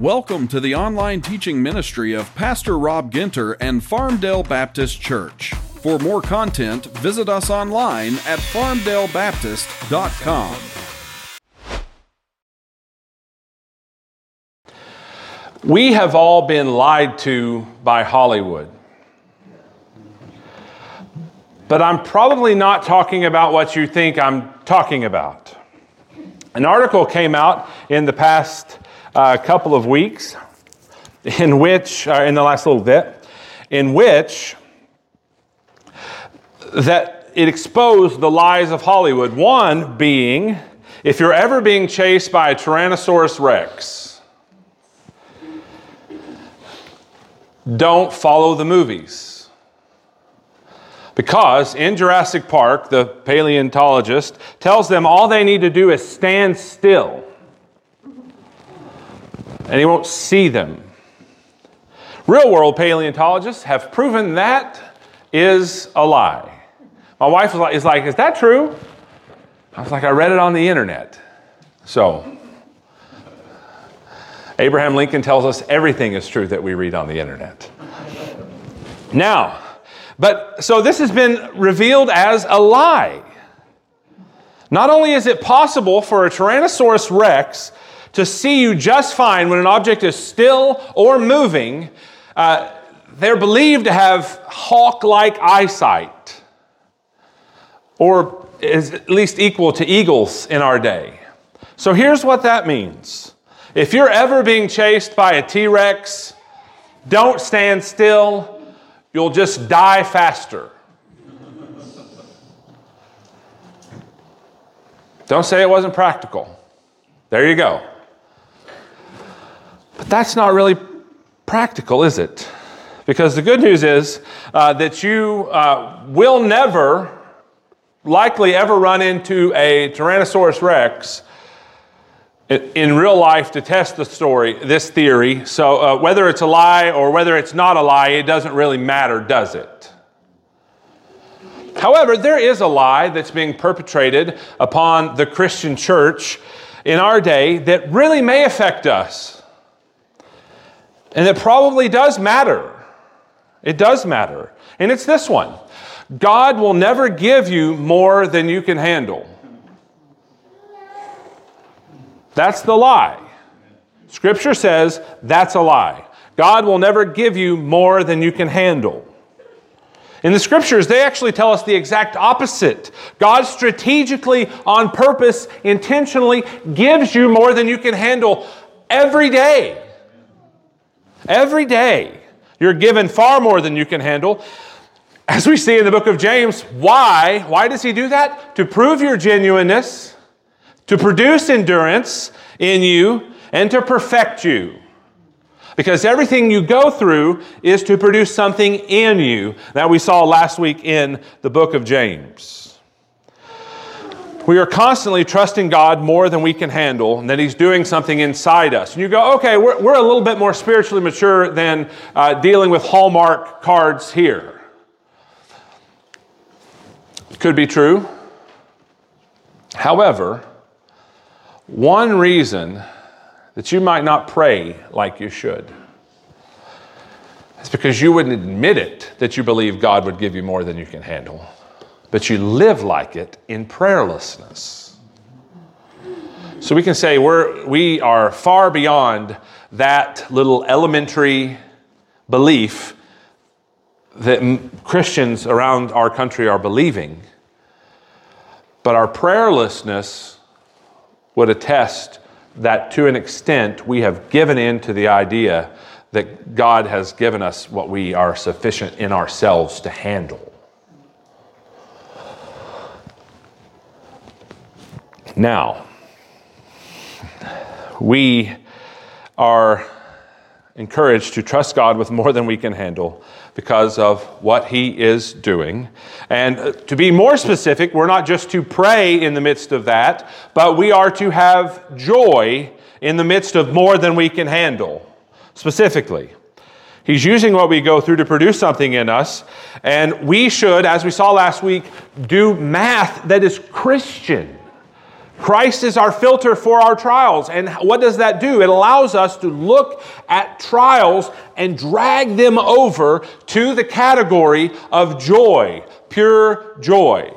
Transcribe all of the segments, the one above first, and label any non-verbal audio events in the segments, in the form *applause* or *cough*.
Welcome to the online teaching ministry of Pastor Rob Ginter and Farmdale Baptist Church. For more content, visit us online at farmdalebaptist.com. We have all been lied to by Hollywood. But I'm probably not talking about what you think I'm talking about. An article came out in the past uh, couple of weeks in which, uh, in the last little bit, in which that it exposed the lies of Hollywood. One being, if you're ever being chased by a Tyrannosaurus Rex, don't follow the movies. Because in Jurassic Park, the paleontologist tells them all they need to do is stand still and he won't see them. Real world paleontologists have proven that is a lie. My wife was like, is like, is that true? I was like, I read it on the internet. So, Abraham Lincoln tells us everything is true that we read on the internet. Now, but so this has been revealed as a lie. Not only is it possible for a Tyrannosaurus rex to see you just fine when an object is still or moving, uh, they're believed to have hawk like eyesight, or is at least equal to eagles in our day. So here's what that means if you're ever being chased by a T Rex, don't stand still, you'll just die faster. Don't say it wasn't practical. There you go. But that's not really practical, is it? Because the good news is uh, that you uh, will never, likely ever run into a Tyrannosaurus Rex in real life to test the story, this theory. So uh, whether it's a lie or whether it's not a lie, it doesn't really matter, does it? However, there is a lie that's being perpetrated upon the Christian church in our day that really may affect us. And it probably does matter. It does matter. And it's this one God will never give you more than you can handle. That's the lie. Scripture says that's a lie. God will never give you more than you can handle. In the scriptures, they actually tell us the exact opposite. God strategically, on purpose, intentionally gives you more than you can handle every day. Every day, you're given far more than you can handle. As we see in the book of James, why? Why does he do that? To prove your genuineness, to produce endurance in you, and to perfect you. Because everything you go through is to produce something in you that we saw last week in the book of James. We are constantly trusting God more than we can handle, and that He's doing something inside us. And you go, okay, we're, we're a little bit more spiritually mature than uh, dealing with Hallmark cards here. Could be true. However, one reason that you might not pray like you should is because you wouldn't admit it that you believe God would give you more than you can handle but you live like it in prayerlessness. So we can say we're, we are far beyond that little elementary belief that Christians around our country are believing. But our prayerlessness would attest that to an extent we have given in to the idea that God has given us what we are sufficient in ourselves to handle. Now, we are encouraged to trust God with more than we can handle because of what He is doing. And to be more specific, we're not just to pray in the midst of that, but we are to have joy in the midst of more than we can handle. Specifically, He's using what we go through to produce something in us, and we should, as we saw last week, do math that is Christian Christ is our filter for our trials. And what does that do? It allows us to look at trials and drag them over to the category of joy, pure joy.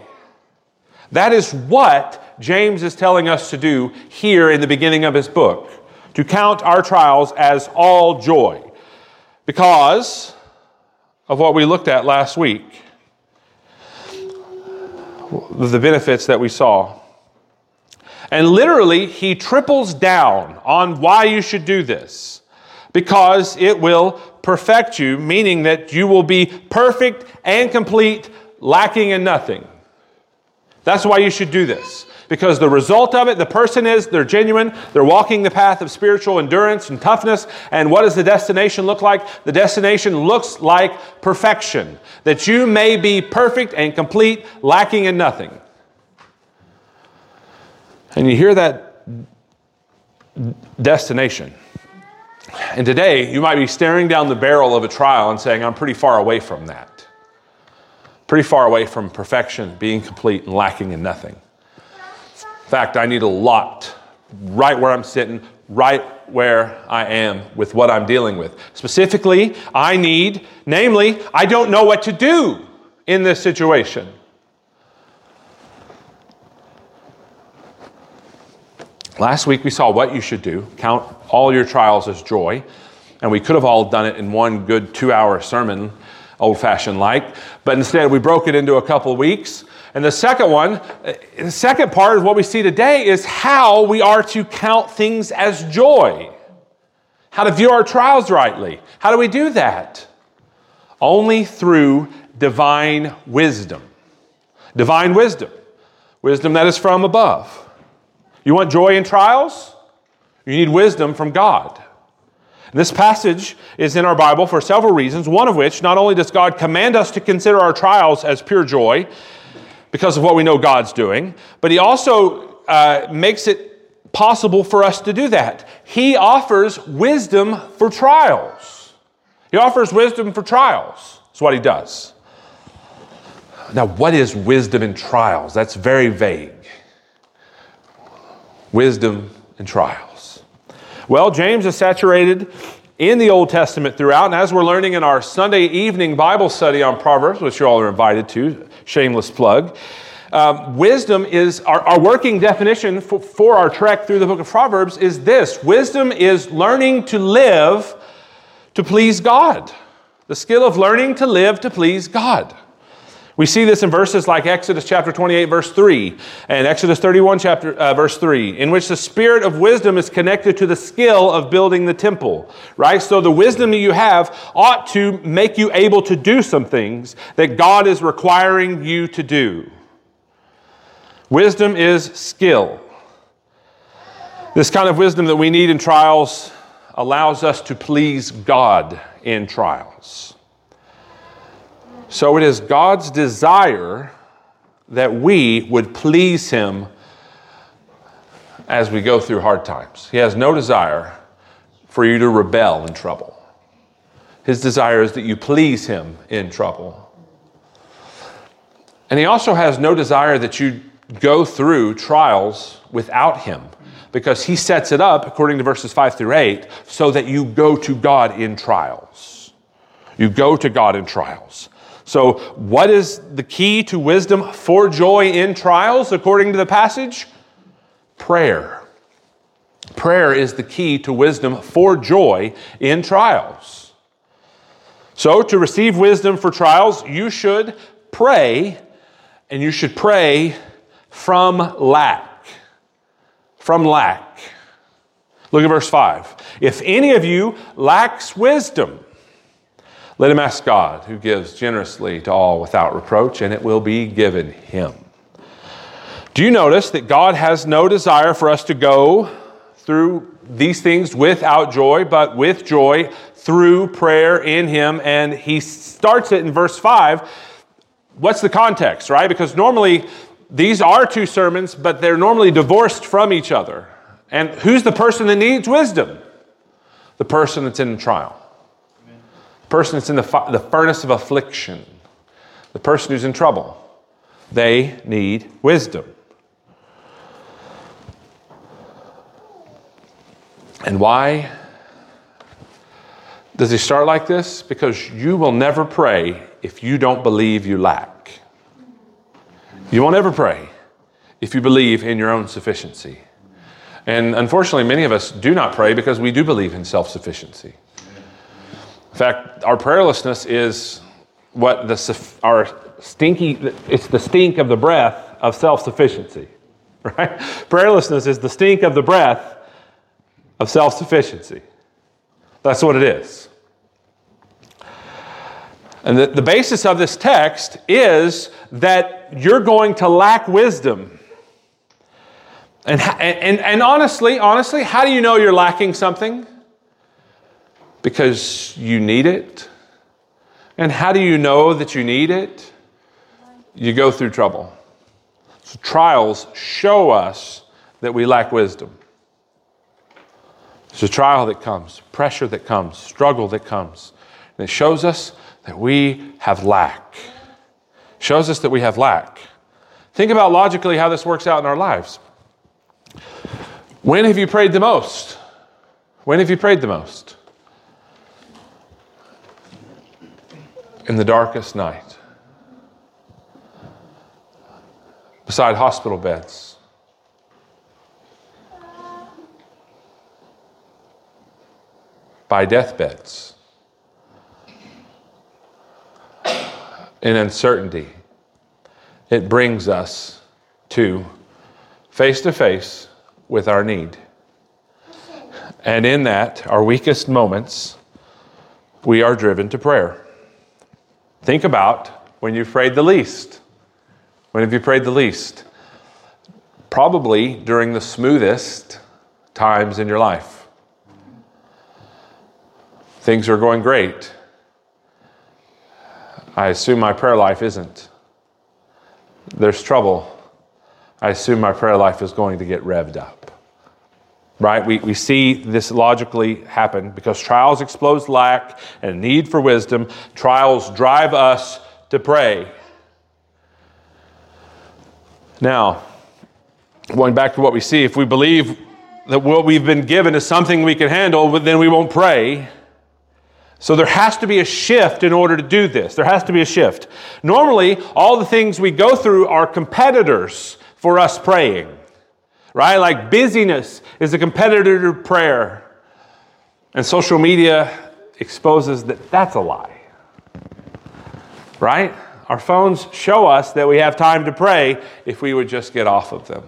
That is what James is telling us to do here in the beginning of his book to count our trials as all joy because of what we looked at last week the benefits that we saw. And literally, he triples down on why you should do this because it will perfect you, meaning that you will be perfect and complete, lacking in nothing. That's why you should do this. Because the result of it, the person is, they're genuine, they're walking the path of spiritual endurance and toughness. And what does the destination look like? The destination looks like perfection, that you may be perfect and complete, lacking in nothing. And you hear that destination. And today, you might be staring down the barrel of a trial and saying, I'm pretty far away from that. Pretty far away from perfection, being complete, and lacking in nothing. In fact, I need a lot right where I'm sitting, right where I am with what I'm dealing with. Specifically, I need, namely, I don't know what to do in this situation. Last week we saw what you should do count all your trials as joy. And we could have all done it in one good two hour sermon, old fashioned like. But instead, we broke it into a couple weeks. And the second one, the second part of what we see today is how we are to count things as joy. How to view our trials rightly. How do we do that? Only through divine wisdom. Divine wisdom. Wisdom that is from above. You want joy in trials? You need wisdom from God. This passage is in our Bible for several reasons, one of which, not only does God command us to consider our trials as pure joy because of what we know God's doing, but He also uh, makes it possible for us to do that. He offers wisdom for trials. He offers wisdom for trials. That's what He does. Now, what is wisdom in trials? That's very vague wisdom, and trials. Well, James is saturated in the Old Testament throughout, and as we're learning in our Sunday evening Bible study on Proverbs, which you all are invited to, shameless plug, um, wisdom is our, our working definition for, for our trek through the book of Proverbs is this wisdom is learning to live to please God. The skill of learning to live to please God. We see this in verses like Exodus chapter 28, verse 3, and Exodus 31, chapter, uh, verse 3, in which the spirit of wisdom is connected to the skill of building the temple, right? So the wisdom that you have ought to make you able to do some things that God is requiring you to do. Wisdom is skill. This kind of wisdom that we need in trials allows us to please God in trials. So it is God's desire that we would please Him as we go through hard times. He has no desire for you to rebel in trouble. His desire is that you please Him in trouble. And He also has no desire that you go through trials without Him because He sets it up, according to verses 5 through 8, so that you go to God in trials. You go to God in trials. So, what is the key to wisdom for joy in trials, according to the passage? Prayer. Prayer is the key to wisdom for joy in trials. So, to receive wisdom for trials, you should pray, and you should pray from lack. From lack. Look at verse 5. If any of you lacks wisdom, let him ask God, who gives generously to all without reproach, and it will be given him. Do you notice that God has no desire for us to go through these things without joy, but with joy through prayer in Him? And He starts it in verse 5. What's the context, right? Because normally these are two sermons, but they're normally divorced from each other. And who's the person that needs wisdom? The person that's in trial person that's in the, the furnace of affliction, the person who's in trouble, they need wisdom. And why does he start like this? Because you will never pray if you don't believe you lack. You won't ever pray if you believe in your own sufficiency. And unfortunately, many of us do not pray because we do believe in self sufficiency. In fact, our prayerlessness is what the, our stinky, it's the stink of the breath of self sufficiency, *laughs* right? Prayerlessness is the stink of the breath of self sufficiency. That's what it is. And the, the basis of this text is that you're going to lack wisdom. And, and, and honestly, honestly, how do you know you're lacking something? Because you need it. And how do you know that you need it? You go through trouble. So trials show us that we lack wisdom. There's a trial that comes, pressure that comes, struggle that comes. And it shows us that we have lack. Shows us that we have lack. Think about logically how this works out in our lives. When have you prayed the most? When have you prayed the most? In the darkest night. Beside hospital beds. By deathbeds. In uncertainty. It brings us to face to face with our need. And in that, our weakest moments, we are driven to prayer. Think about when you prayed the least. When have you prayed the least? Probably during the smoothest times in your life. Things are going great. I assume my prayer life isn't. There's trouble. I assume my prayer life is going to get revved up right? We, we see this logically happen because trials expose lack and need for wisdom. Trials drive us to pray. Now, going back to what we see, if we believe that what we've been given is something we can handle, then we won't pray. So there has to be a shift in order to do this. There has to be a shift. Normally, all the things we go through are competitors for us praying right? Like busyness is a competitor to prayer. And social media exposes that that's a lie, right? Our phones show us that we have time to pray if we would just get off of them.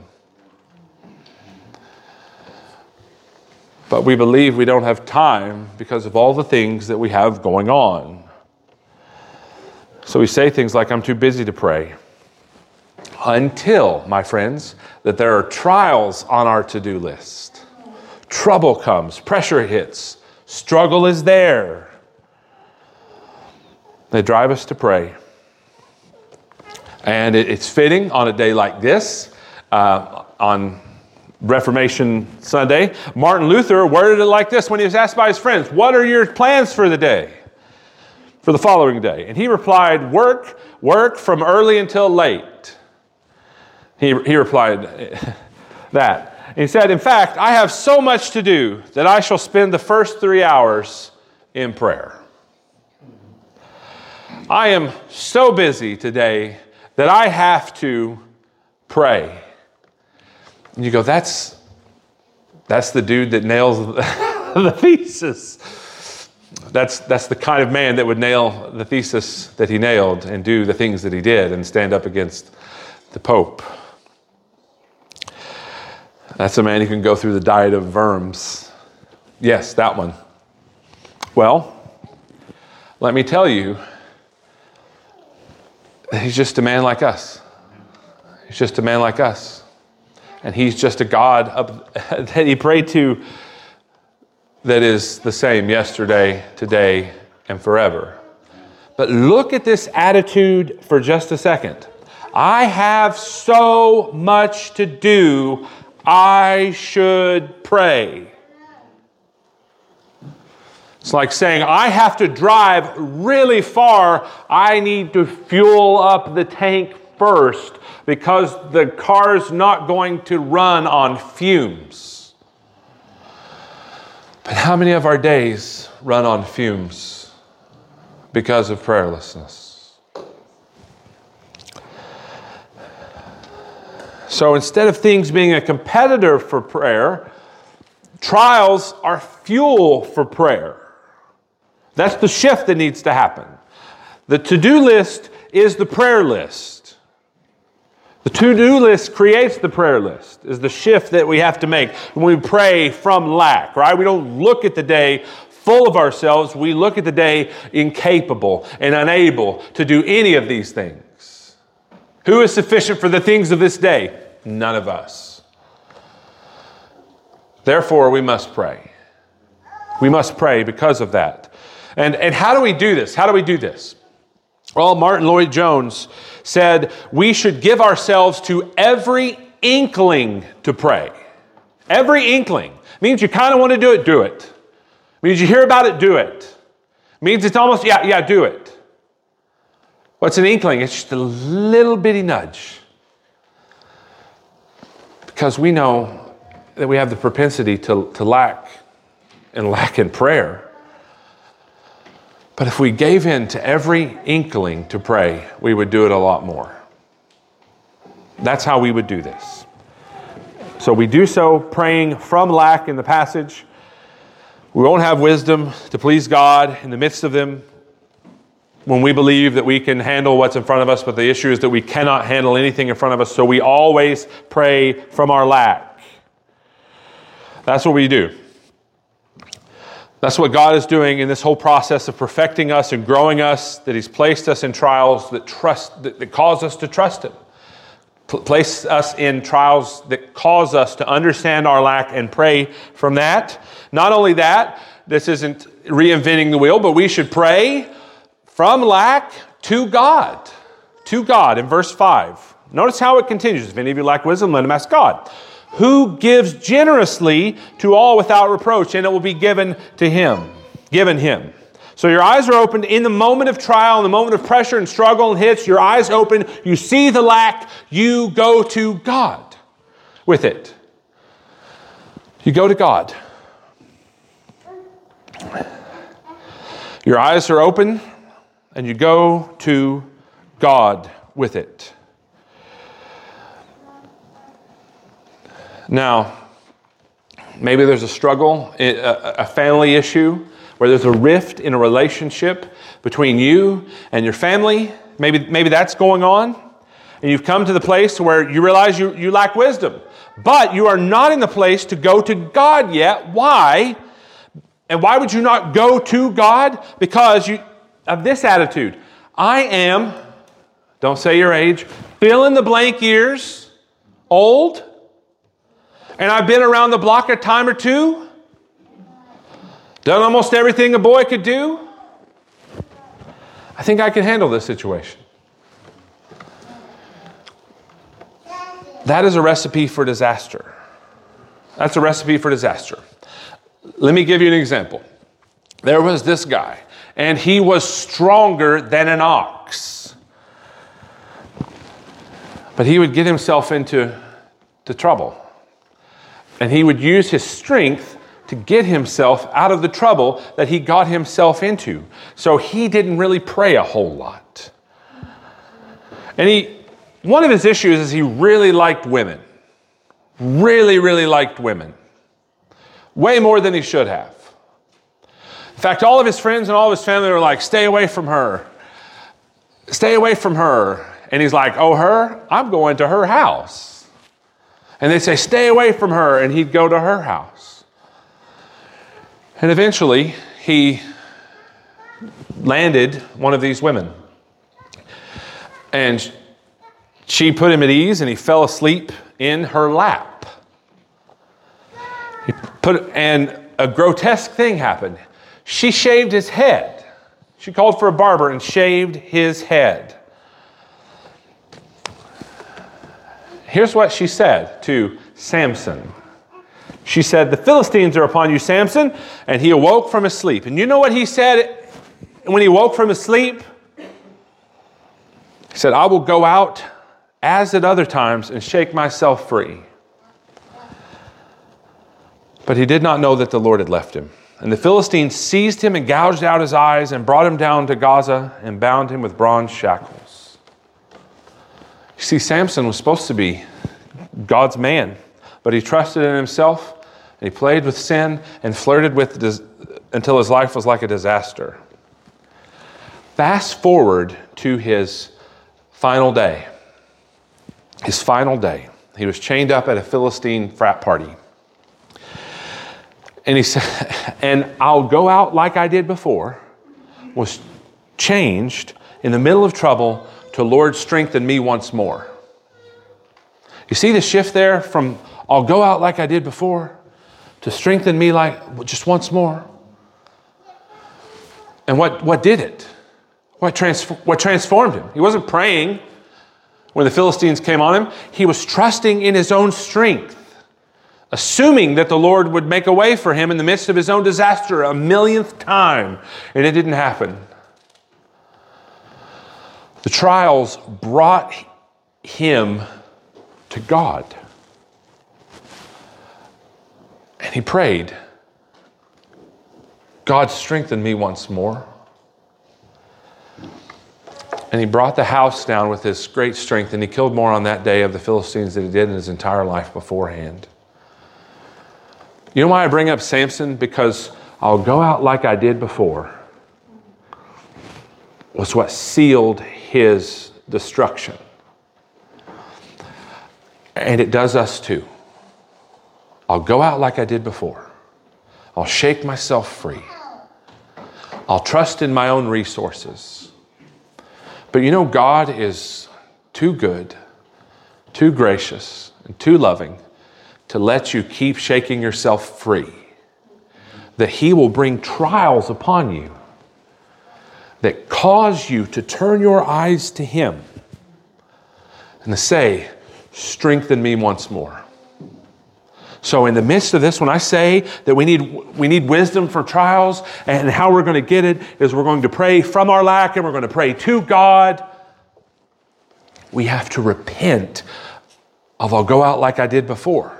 But we believe we don't have time because of all the things that we have going on. So we say things like, I'm too busy to pray until, my friends, that there are trials on our to do list. Trouble comes, pressure hits, struggle is there. They drive us to pray. And it's fitting on a day like this, uh, on Reformation Sunday. Martin Luther worded it like this when he was asked by his friends, What are your plans for the day? For the following day. And he replied, Work, work from early until late. He, he replied *laughs* that. He said, In fact, I have so much to do that I shall spend the first three hours in prayer. I am so busy today that I have to pray. And you go, that's, that's the dude that nails *laughs* the thesis. That's, that's the kind of man that would nail the thesis that he nailed and do the things that he did and stand up against the Pope. That's a man who can go through the diet of worms. Yes, that one. Well, let me tell you, he's just a man like us. He's just a man like us. And he's just a God of, *laughs* that he prayed to that is the same yesterday, today, and forever. But look at this attitude for just a second. I have so much to do, I should pray. It's like saying, I have to drive really far. I need to fuel up the tank first because the car's not going to run on fumes. But how many of our days run on fumes because of prayerlessness? So instead of things being a competitor for prayer, trials are fuel for prayer. That's the shift that needs to happen. The to do list is the prayer list. The to do list creates the prayer list, is the shift that we have to make when we pray from lack, right? We don't look at the day full of ourselves, we look at the day incapable and unable to do any of these things. Who is sufficient for the things of this day? None of us. Therefore, we must pray. We must pray because of that. And, and how do we do this? How do we do this? Well, Martyn Lloyd-Jones said we should give ourselves to every inkling to pray. Every inkling. Means you kind of want to do it, do it. Means you hear about it, do it. Means it's almost, yeah, yeah, do it. What's an inkling? It's just a little bitty nudge. Because we know that we have the propensity to, to lack and lack in prayer. But if we gave in to every inkling to pray, we would do it a lot more. That's how we would do this. So we do so praying from lack in the passage. We won't have wisdom to please God in the midst of them when we believe that we can handle what's in front of us, but the issue is that we cannot handle anything in front of us, so we always pray from our lack. That's what we do. That's what God is doing in this whole process of perfecting us and growing us, that He's placed us in trials that, trust, that, that cause us to trust Him. Place us in trials that cause us to understand our lack and pray from that. Not only that, this isn't reinventing the wheel, but we should pray from lack to God. To God in verse 5. Notice how it continues. If any of you lack wisdom, let him ask God who gives generously to all without reproach, and it will be given to him. Given him. So your eyes are opened in the moment of trial, in the moment of pressure and struggle and hits, your eyes open, you see the lack, you go to God with it. You go to God. Your eyes are open, and you go to God with it. Now, maybe there's a struggle, a family issue, where there's a rift in a relationship between you and your family. Maybe, maybe that's going on. And you've come to the place where you realize you, you lack wisdom. But you are not in the place to go to God yet. Why? And why would you not go to God? Because you have this attitude. I am, don't say your age, fill in the blank years, old, and I've been around the block a time or two, done almost everything a boy could do, I think I can handle this situation. That is a recipe for disaster. That's a recipe for disaster. Let me give you an example. There was this guy, and he was stronger than an ox. But he would get himself into to trouble. And he would use his strength to get himself out of the trouble that he got himself into. So he didn't really pray a whole lot. And he, one of his issues is he really liked women. Really, really liked women. Way more than he should have. In fact, all of his friends and all of his family were like, stay away from her. Stay away from her. And he's like, oh, her? I'm going to her house. And they'd say, Stay away from her. And he'd go to her house. And eventually, he landed one of these women. And she put him at ease and he fell asleep in her lap. He put, and a grotesque thing happened. She shaved his head. She called for a barber and shaved his head. Here's what she said to Samson. She said, The Philistines are upon you, Samson. And he awoke from his sleep. And you know what he said when he woke from his sleep? He said, I will go out as at other times and shake myself free. But he did not know that the Lord had left him. And the Philistines seized him and gouged out his eyes and brought him down to Gaza and bound him with bronze shackles. You see, Samson was supposed to be God's man, but he trusted in himself and he played with sin and flirted with dis- until his life was like a disaster. Fast forward to his final day. His final day. He was chained up at a Philistine frat party. And he said, *laughs* and I'll go out like I did before, was changed in the middle of trouble to Lord, strengthen me once more. You see the shift there from I'll go out like I did before to strengthen me like just once more? And what, what did it? What, trans- what transformed him? He wasn't praying when the Philistines came on him, he was trusting in his own strength assuming that the Lord would make a way for him in the midst of his own disaster a millionth time, and it didn't happen. The trials brought him to God. And he prayed, God, strengthen me once more. And he brought the house down with his great strength, and he killed more on that day of the Philistines than he did in his entire life beforehand. You know why I bring up Samson? Because I'll go out like I did before, was what sealed his destruction. And it does us too. I'll go out like I did before. I'll shake myself free. I'll trust in my own resources. But you know, God is too good, too gracious, and too loving to let you keep shaking yourself free. That He will bring trials upon you that cause you to turn your eyes to Him and to say, Strengthen me once more. So, in the midst of this, when I say that we need, we need wisdom for trials and how we're going to get it is we're going to pray from our lack and we're going to pray to God, we have to repent of I'll go out like I did before.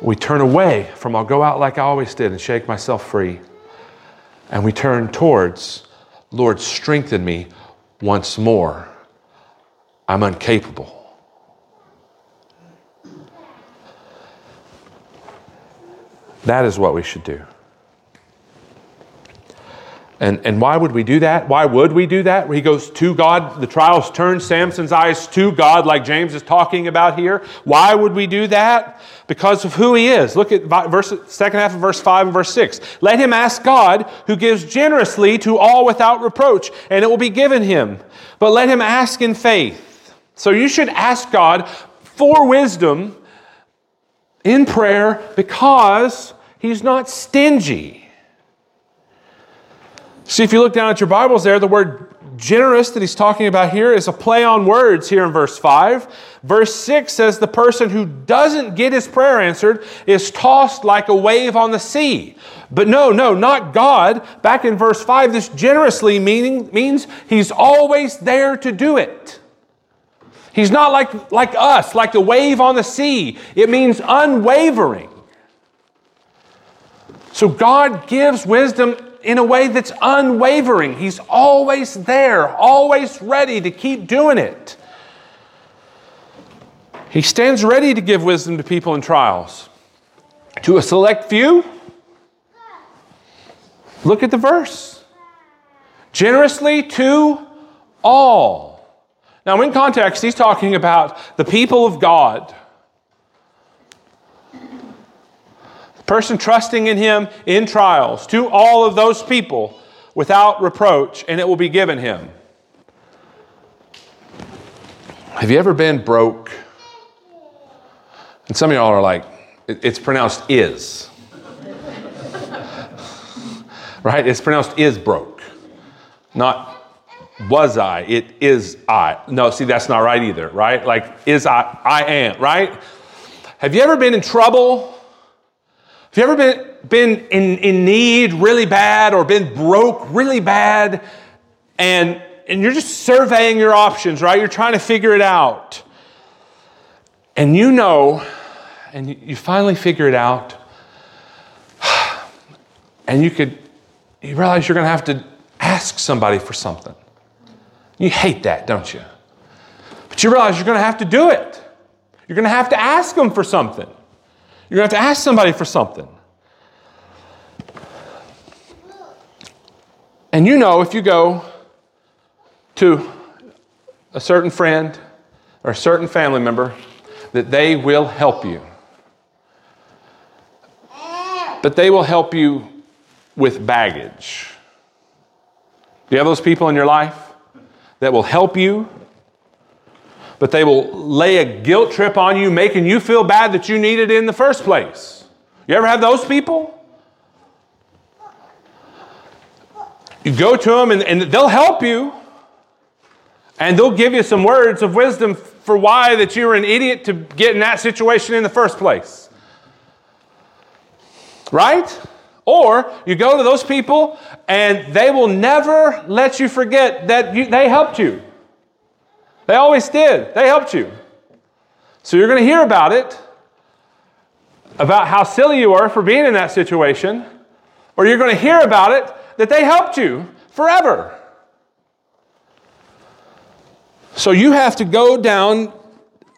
We turn away from I'll go out like I always did and shake myself free. And we turn towards, Lord, strengthen me once more. I'm incapable. That is what we should do. And, and why would we do that? Why would we do that? He goes to God. The trials turn Samson's eyes to God, like James is talking about here. Why would we do that? Because of who he is. Look at verse, second half of verse 5 and verse 6. Let him ask God, who gives generously to all without reproach, and it will be given him. But let him ask in faith. So you should ask God for wisdom in prayer because he's not stingy. See, if you look down at your Bibles there, the word generous that he's talking about here is a play on words here in verse 5. Verse 6 says the person who doesn't get his prayer answered is tossed like a wave on the sea. But no, no, not God. Back in verse 5, this generously meaning, means he's always there to do it. He's not like, like us, like the wave on the sea. It means unwavering. So God gives wisdom in a way that's unwavering. He's always there, always ready to keep doing it. He stands ready to give wisdom to people in trials. To a select few, look at the verse. Generously to all. Now, in context, he's talking about the people of God person trusting in him in trials, to all of those people without reproach, and it will be given him. Have you ever been broke? And some of y'all are like, it's pronounced is. *laughs* right? It's pronounced is broke. Not was I, it is I. No, see, that's not right either, right? Like, is I, I am, right? Have you ever been in trouble have you ever been, been in, in need really bad or been broke really bad and, and you're just surveying your options, right? You're trying to figure it out. And you know, and you finally figure it out *sighs* and you could, you realize you're going to have to ask somebody for something. You hate that, don't you? But you realize you're going to have to do it. You're going to have to ask them for something. You're going to have to ask somebody for something. And you know, if you go to a certain friend or a certain family member, that they will help you. But they will help you with baggage. Do you have those people in your life that will help you, but they will lay a guilt trip on you, making you feel bad that you needed it in the first place? You ever have those people? You go to them and, and they'll help you, and they'll give you some words of wisdom for why that you were an idiot to get in that situation in the first place. Right? Or you go to those people and they will never let you forget that you, they helped you. They always did. They helped you. So you're going to hear about it, about how silly you were for being in that situation, or you're going to hear about it that they helped you forever. So you have to go down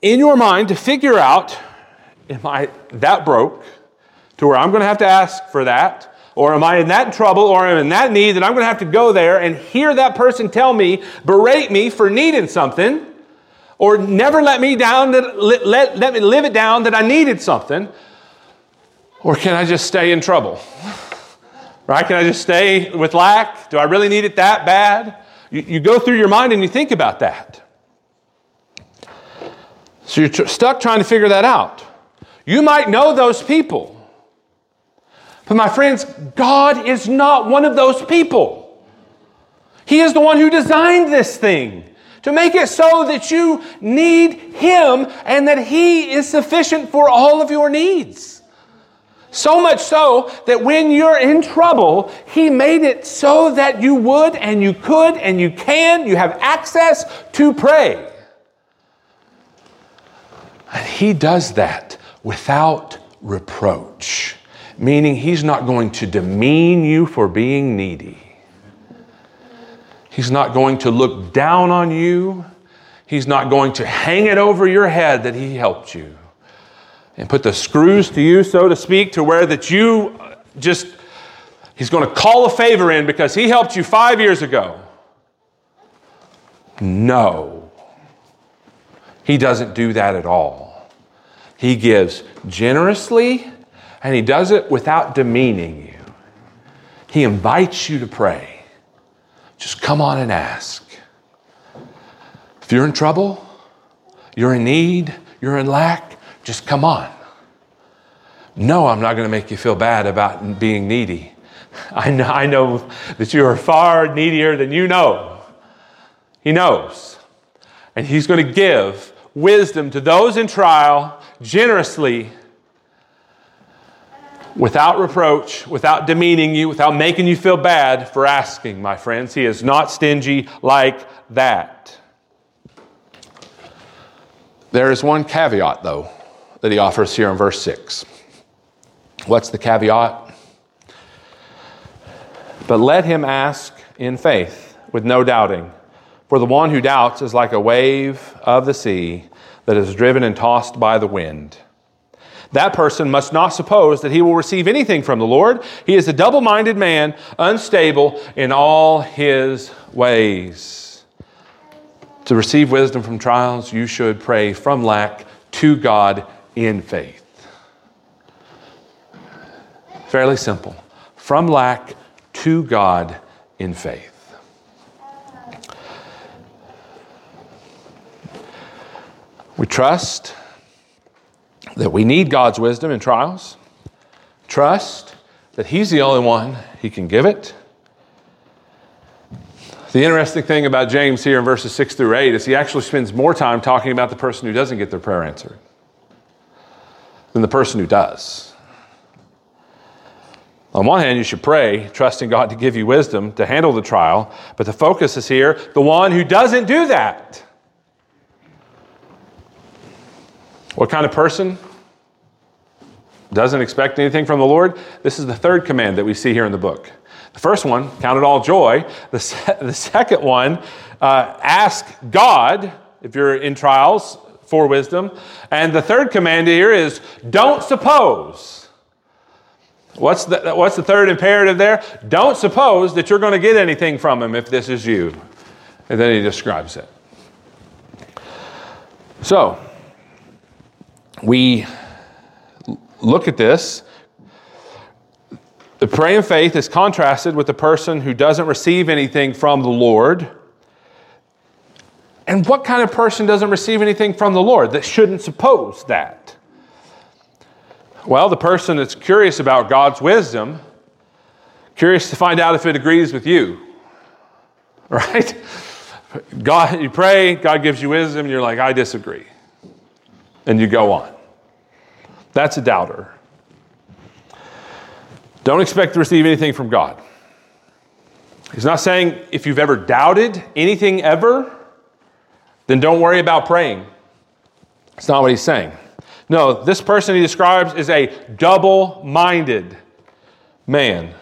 in your mind to figure out am I that broke? to where I'm going to have to ask for that? Or am I in that trouble or am I in that need that I'm going to have to go there and hear that person tell me, berate me for needing something, or never let me down, that, let, let, let me live it down that I needed something? Or can I just stay in trouble? Right? Can I just stay with lack? Do I really need it that bad? You, you go through your mind and you think about that. So you're tr- stuck trying to figure that out. You might know those people. But my friends, God is not one of those people. He is the one who designed this thing to make it so that you need Him and that He is sufficient for all of your needs. So much so that when you're in trouble, He made it so that you would and you could and you can, you have access to pray. And He does that without reproach meaning he's not going to demean you for being needy. He's not going to look down on you. He's not going to hang it over your head that he helped you and put the screws to you, so to speak, to where that you just, he's going to call a favor in because he helped you five years ago. No. He doesn't do that at all. He gives generously and he does it without demeaning you. He invites you to pray. Just come on and ask. If you're in trouble, you're in need, you're in lack, just come on. No, I'm not going to make you feel bad about being needy. I know, I know that you are far needier than you know. He knows. And He's going to give wisdom to those in trial generously without reproach, without demeaning you, without making you feel bad for asking, my friends. He is not stingy like that. There is one caveat, though, that he offers here in verse 6. What's the caveat? But let him ask in faith, with no doubting. For the one who doubts is like a wave of the sea that is driven and tossed by the wind. That person must not suppose that he will receive anything from the Lord. He is a double minded man, unstable in all his ways. To receive wisdom from trials, you should pray from lack to God in faith. Fairly simple. From lack to God in faith. We trust that we need God's wisdom in trials, trust that He's the only one He can give it. The interesting thing about James here in verses 6 through 8 is he actually spends more time talking about the person who doesn't get their prayer answered than the person who does. On one hand, you should pray, trusting God to give you wisdom to handle the trial, but the focus is here the one who doesn't do that. What kind of person? doesn't expect anything from the Lord, this is the third command that we see here in the book. The first one, count it all joy. The, se- *laughs* the second one, uh, ask God, if you're in trials, for wisdom. And the third command here is don't suppose. What's the, what's the third imperative there? Don't suppose that you're going to get anything from him if this is you. And then he describes it. So, we look at this. The praying faith is contrasted with the person who doesn't receive anything from the Lord. And what kind of person doesn't receive anything from the Lord that shouldn't suppose that? Well, the person that's curious about God's wisdom, curious to find out if it agrees with you. *laughs* Right? God, you pray, God gives you wisdom, and you're like, I disagree. And you go on. That's a doubter. Don't expect to receive anything from God. He's not saying if you've ever doubted anything ever, then don't worry about praying. It's not what he's saying. No, this person he describes is a double minded man.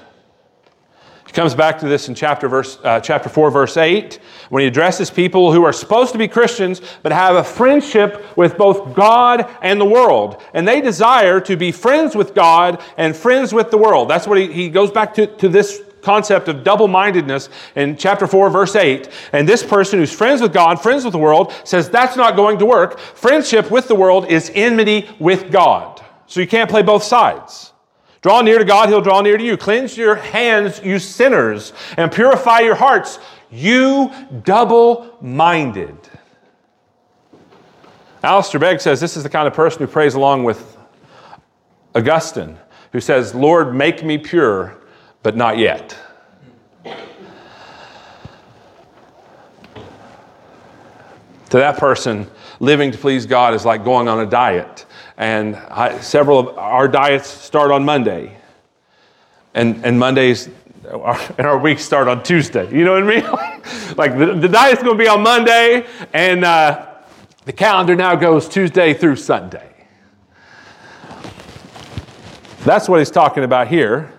He comes back to this in chapter, verse, uh, chapter 4, verse 8, when he addresses people who are supposed to be Christians but have a friendship with both God and the world. And they desire to be friends with God and friends with the world. That's what he, he goes back to, to this concept of double mindedness in chapter 4, verse 8. And this person who's friends with God, friends with the world, says that's not going to work. Friendship with the world is enmity with God. So you can't play both sides. Draw near to God, He'll draw near to you. Cleanse your hands, you sinners, and purify your hearts, you double minded. Alistair Begg says this is the kind of person who prays along with Augustine, who says, Lord, make me pure, but not yet. To that person, living to please God is like going on a diet. And I, several of our diets start on Monday. And, and Mondays and our weeks start on Tuesday. You know what I mean? *laughs* like the, the diet's going to be on Monday, and uh, the calendar now goes Tuesday through Sunday. That's what he's talking about here.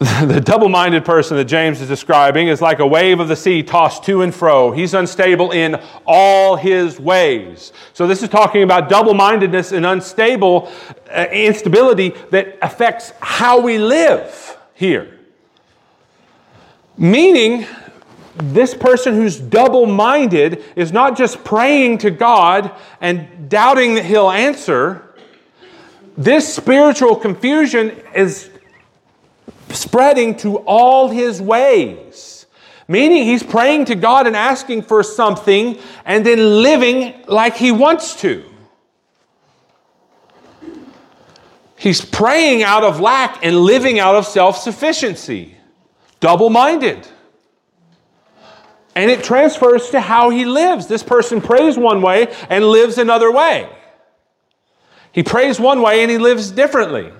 *laughs* the double minded person that James is describing is like a wave of the sea tossed to and fro. He's unstable in all his ways. So, this is talking about double mindedness and unstable uh, instability that affects how we live here. Meaning, this person who's double minded is not just praying to God and doubting that He'll answer. This spiritual confusion is spreading to all his ways. Meaning he's praying to God and asking for something and then living like he wants to. He's praying out of lack and living out of self sufficiency. Double minded. And it transfers to how he lives. This person prays one way and lives another way. He prays one way and he lives differently.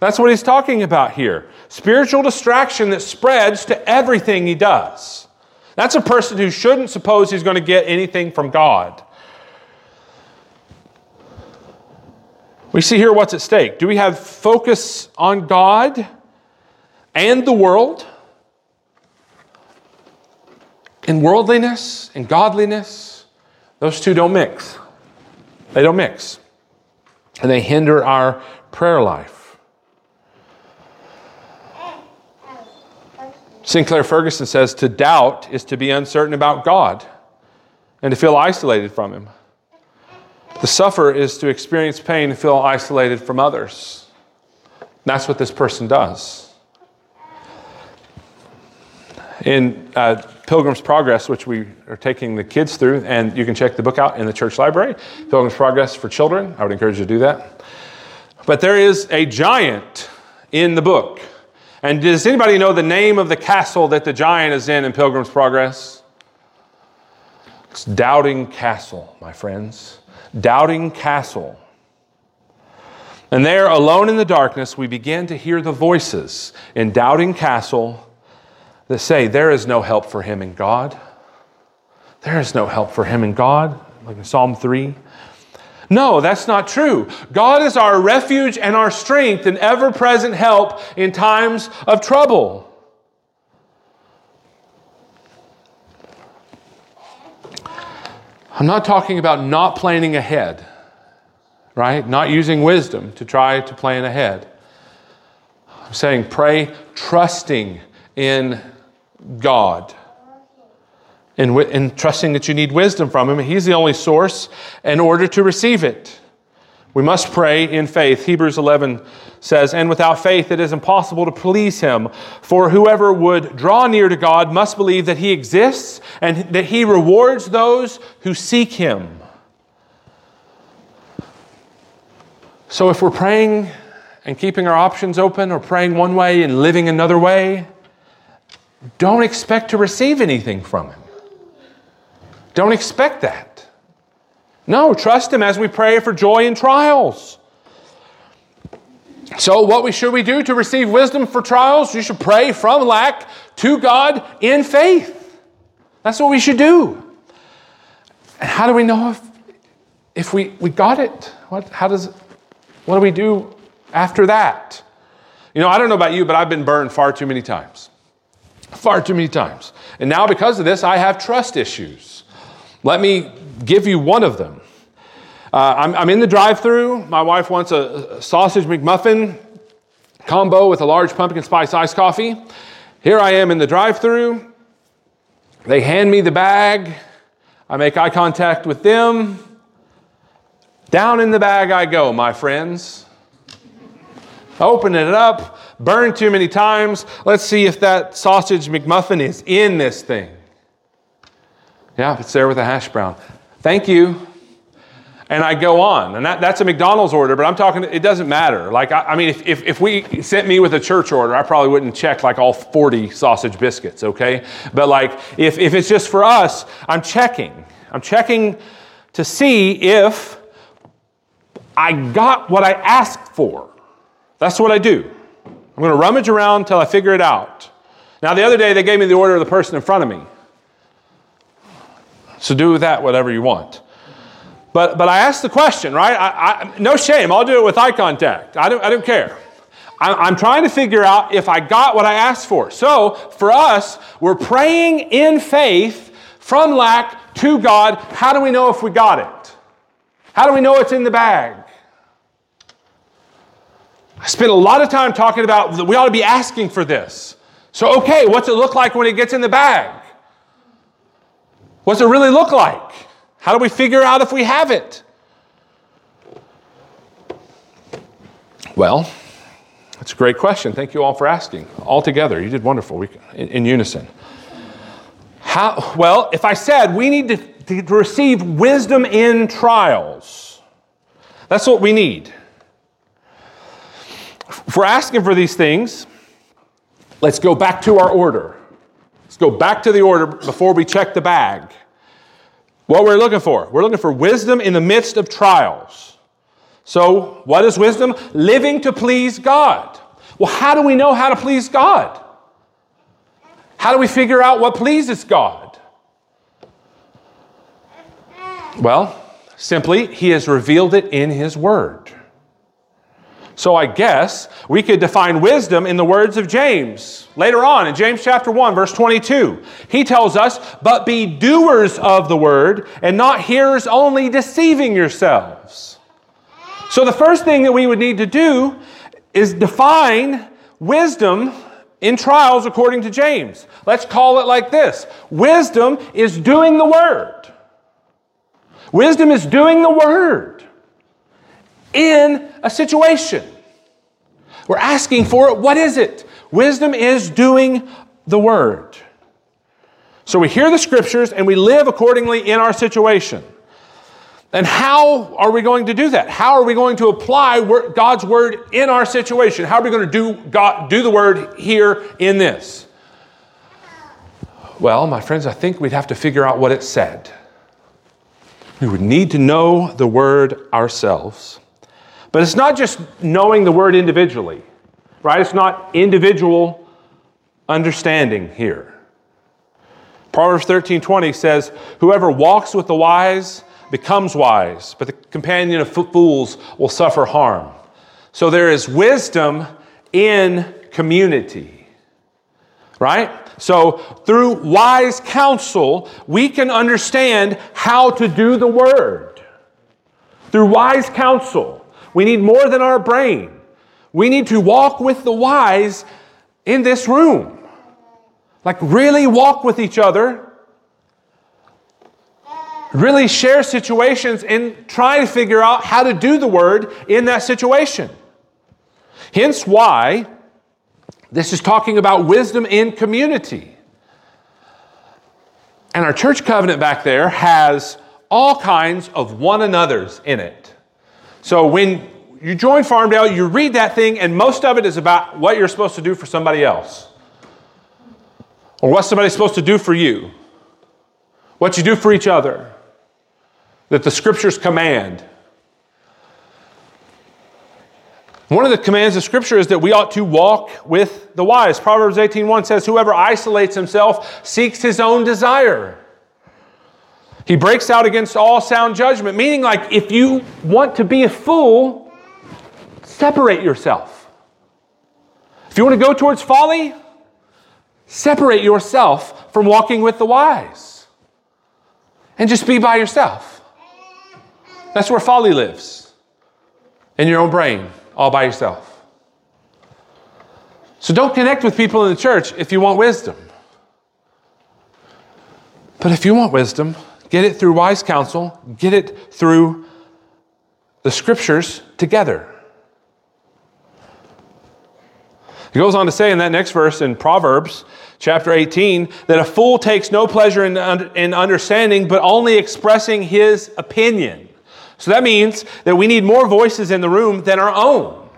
That's what he's talking about here. Spiritual distraction that spreads to everything he does. That's a person who shouldn't suppose he's going to get anything from God. We see here what's at stake. Do we have focus on God and the world? In worldliness and godliness, those two don't mix. They don't mix. And they hinder our prayer life. Sinclair Ferguson says to doubt is to be uncertain about God and to feel isolated from Him. To suffer is to experience pain and feel isolated from others. That's what this person does. In uh, Pilgrim's Progress, which we are taking the kids through, and you can check the book out in the church library, Pilgrim's Progress for Children. I would encourage you to do that. But there is a giant in the book and does anybody know the name of the castle that the giant is in in Pilgrim's Progress? It's Doubting Castle, my friends. Doubting Castle. And there, alone in the darkness, we begin to hear the voices in Doubting Castle that say, There is no help for him in God. There is no help for him in God, like in Psalm 3. No, that's not true. God is our refuge and our strength and ever present help in times of trouble. I'm not talking about not planning ahead, right? Not using wisdom to try to plan ahead. I'm saying pray trusting in God and trusting that you need wisdom from Him. He's the only source in order to receive it. We must pray in faith. Hebrews 11 says, And without faith it is impossible to please him. For whoever would draw near to God must believe that he exists and that he rewards those who seek him. So if we're praying and keeping our options open or praying one way and living another way, don't expect to receive anything from him. Don't expect that. No, trust Him as we pray for joy in trials. So, what we, should we do to receive wisdom for trials? You should pray from lack to God in faith. That's what we should do. And how do we know if, if we, we got it? What, how does, what do we do after that? You know, I don't know about you, but I've been burned far too many times. Far too many times. And now, because of this, I have trust issues. Let me give you one of them. Uh, I'm, I'm, in the drive through. My wife wants a, sausage McMuffin combo with a large pumpkin spice iced coffee. Here I am in the drive through. They hand me the bag. I make eye contact with them. Down in the bag I go, my friends. Open it up, burn too many times. Let's see if that sausage McMuffin is in this thing. Yeah, it's there with a hash brown. Thank you. And I go on. And that, that's a McDonald's order, but I'm talking, it doesn't matter. Like, I, I mean, if, if, if, we sent me with a church order, I probably wouldn't check like all 40 sausage biscuits, okay? But like, if, if it's just for us, I'm checking. I'm checking to see if I got what I asked for. That's what I do. I'm going to rummage around until I figure it out. Now, the other day, they gave me the order of the person in front of me. So do with that whatever you want. But, but I asked the question, right? I, I, no shame. I'll do it with eye contact. I don't, I don't care. I'm trying to figure out if I got what I asked for. So for us, we're praying in faith from lack to God. How do we know if we got it? How do we know it's in the bag? I spent a lot of time talking about we ought to be asking for this. So, okay, what's it look like when it gets in the bag? What's it really look like? How do we figure out if we have it? Well, that's a great question. Thank you all for asking. All together, you did wonderful we, in, in, unison. How, well, if I said we need to, to receive wisdom in trials, that's what we need. If we're asking for these things, let's go back to our order. Let's go back to the order before we check the bag. What we're looking for? We're looking for wisdom in the midst of trials. So, what is wisdom? Living to please God. Well, how do we know how to please God? How do we figure out what pleases God? Well, simply, He has revealed it in His Word. So I guess we could define wisdom in the words of James. Later on in James chapter 1 verse 22, he tells us, "But be doers of the word and not hearers only, deceiving yourselves." So the first thing that we would need to do is define wisdom in trials according to James. Let's call it like this. Wisdom is doing the word. Wisdom is doing the word in a situation. We're asking for it. What is it? Wisdom is doing the word. So we hear the scriptures and we live accordingly in our situation. And how are we going to do that? How are we going to apply God's word in our situation? How are we going to do, God, do the word here in this? Well, my friends, I think we'd have to figure out what it said. We would need to know the word ourselves. But it's not just knowing the word individually, right? It's not individual understanding here. Proverbs 13:20 says, "Whoever walks with the wise becomes wise, but the companion of fools will suffer harm. So there is wisdom in community, right? So through wise counsel, we can understand how to do the word. Through wise counsel, we need more than our brain. We need to walk with the wise in this room. Like, really walk with each other really share situations and try to figure out how to do the word in that situation. Hence why this is talking about wisdom in community. And our church covenant back there has all kinds of one another's in it. So when you join Farmdale, you read that thing, and most of it is about what you're supposed to do for somebody else, or what somebody's supposed to do for you, what you do for each other that the scriptures command. One of the commands of scripture is that we ought to walk with the wise. Proverbs 18:1 says whoever isolates himself seeks his own desire. He breaks out against all sound judgment, meaning like if you want to be a fool, separate yourself. If you want to go towards folly, separate yourself from walking with the wise. And just be by yourself. That's where folly lives in your own brain, all by yourself. So don't connect with people in the church if you want wisdom. But if you want wisdom, get it through wise counsel, get it through the scriptures together. He goes on to say in that next verse in Proverbs chapter 18 that a fool takes no pleasure in, in understanding, but only expressing his opinion. So that means that we need more voices in the room than our own.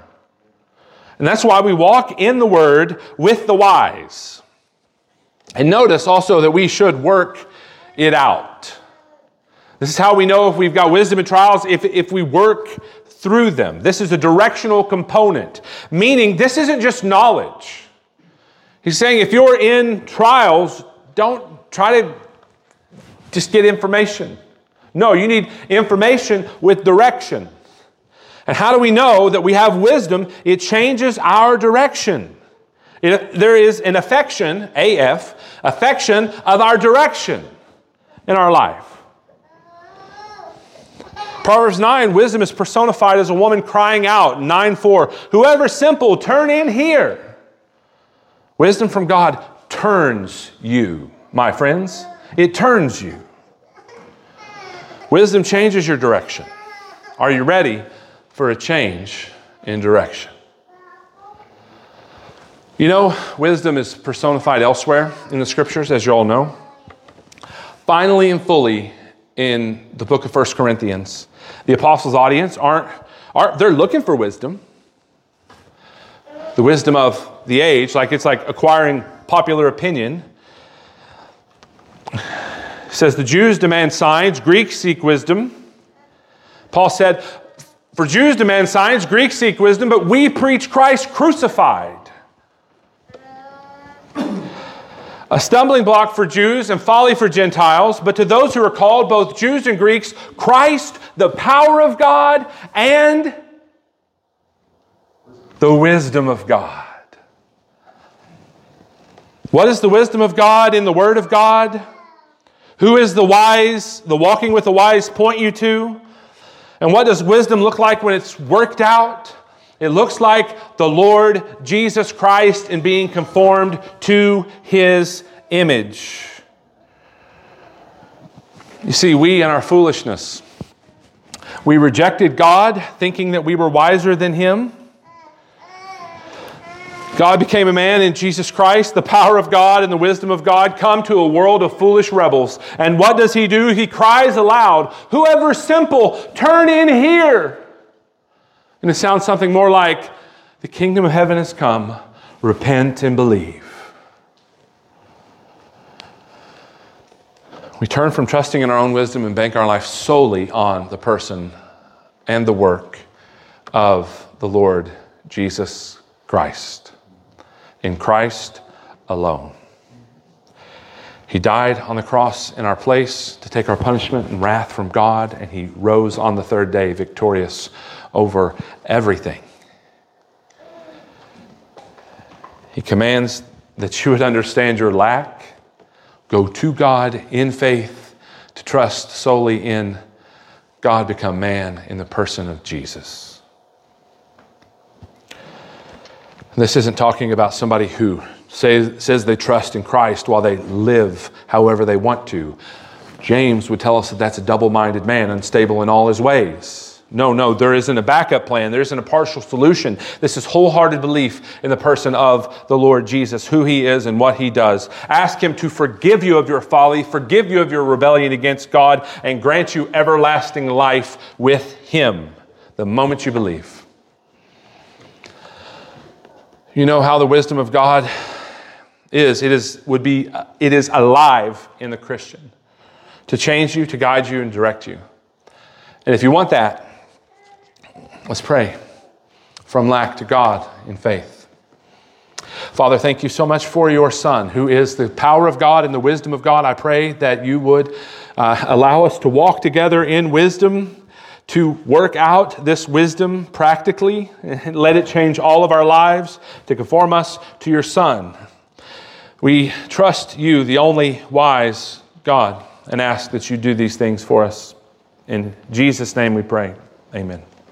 And that's why we walk in the Word with the wise. And notice also that we should work it out. This is how we know if we've got wisdom in trials, if, if we work through them. This is a directional component, meaning this isn't just knowledge. He's saying if you're in trials, don't try to just get information. No, you need information with direction. And how do we know that we have wisdom? It changes our direction. It, there is an affection, AF, affection of our direction in our life. Proverbs 9, wisdom is personified as a woman crying out, 9 4. Whoever simple, turn in here. Wisdom from God turns you, my friends. It turns you. Wisdom changes your direction. Are you ready for a change in direction? You know, wisdom is personified elsewhere in the scriptures, as you all know. Finally and fully in the book of First Corinthians, the apostles' audience aren't, aren't they're looking for wisdom. The wisdom of the age, like it's like acquiring popular opinion says the Jews demand signs, Greeks seek wisdom. Paul said, For Jews demand signs, Greeks seek wisdom, but we preach Christ crucified. A stumbling block for Jews and folly for Gentiles, but to those who are called, both Jews and Greeks, Christ, the power of God, and the wisdom of God. What is the wisdom of God in the Word of God? Who is the wise, the walking with the wise point you to? And what does wisdom look like when it's worked out? It looks like the Lord Jesus Christ in being conformed to his image. You see, we in our foolishness, we rejected God thinking that we were wiser than him. God became a man in Jesus Christ. The power of God and the wisdom of God come to a world of foolish rebels. And what does he do? He cries aloud, Whoever simple, turn in here. And it sounds something more like, The kingdom of heaven has come. Repent and believe. We turn from trusting in our own wisdom and bank our life solely on the person and the work of the Lord Jesus Christ in Christ alone. He died on the cross in our place to take our punishment and wrath from God, and He rose on the third day victorious over everything. He commands that you would understand your lack, go to God in faith, to trust solely in God become man in the person of Jesus. This isn't talking about somebody who say, says they trust in Christ while they live however they want to. James would tell us that that's a double minded man, unstable in all his ways. No, no, there isn't a backup plan. There isn't a partial solution. This is wholehearted belief in the person of the Lord Jesus, who he is and what he does. Ask him to forgive you of your folly, forgive you of your rebellion against God, and grant you everlasting life with him the moment you believe. You know how the wisdom of God is it is would be it is alive in the Christian to change you, to guide you and direct you. And if you want that, let's pray from lack to God in faith. Father, thank you so much for your Son, who is the power of God and the wisdom of God. I pray that you would uh, allow us to walk together in wisdom, to work out this wisdom practically, and let it change all of our lives, to conform us to your Son. We trust you, the only wise God, and ask that you do these things for us. In Jesus' name we pray. Amen.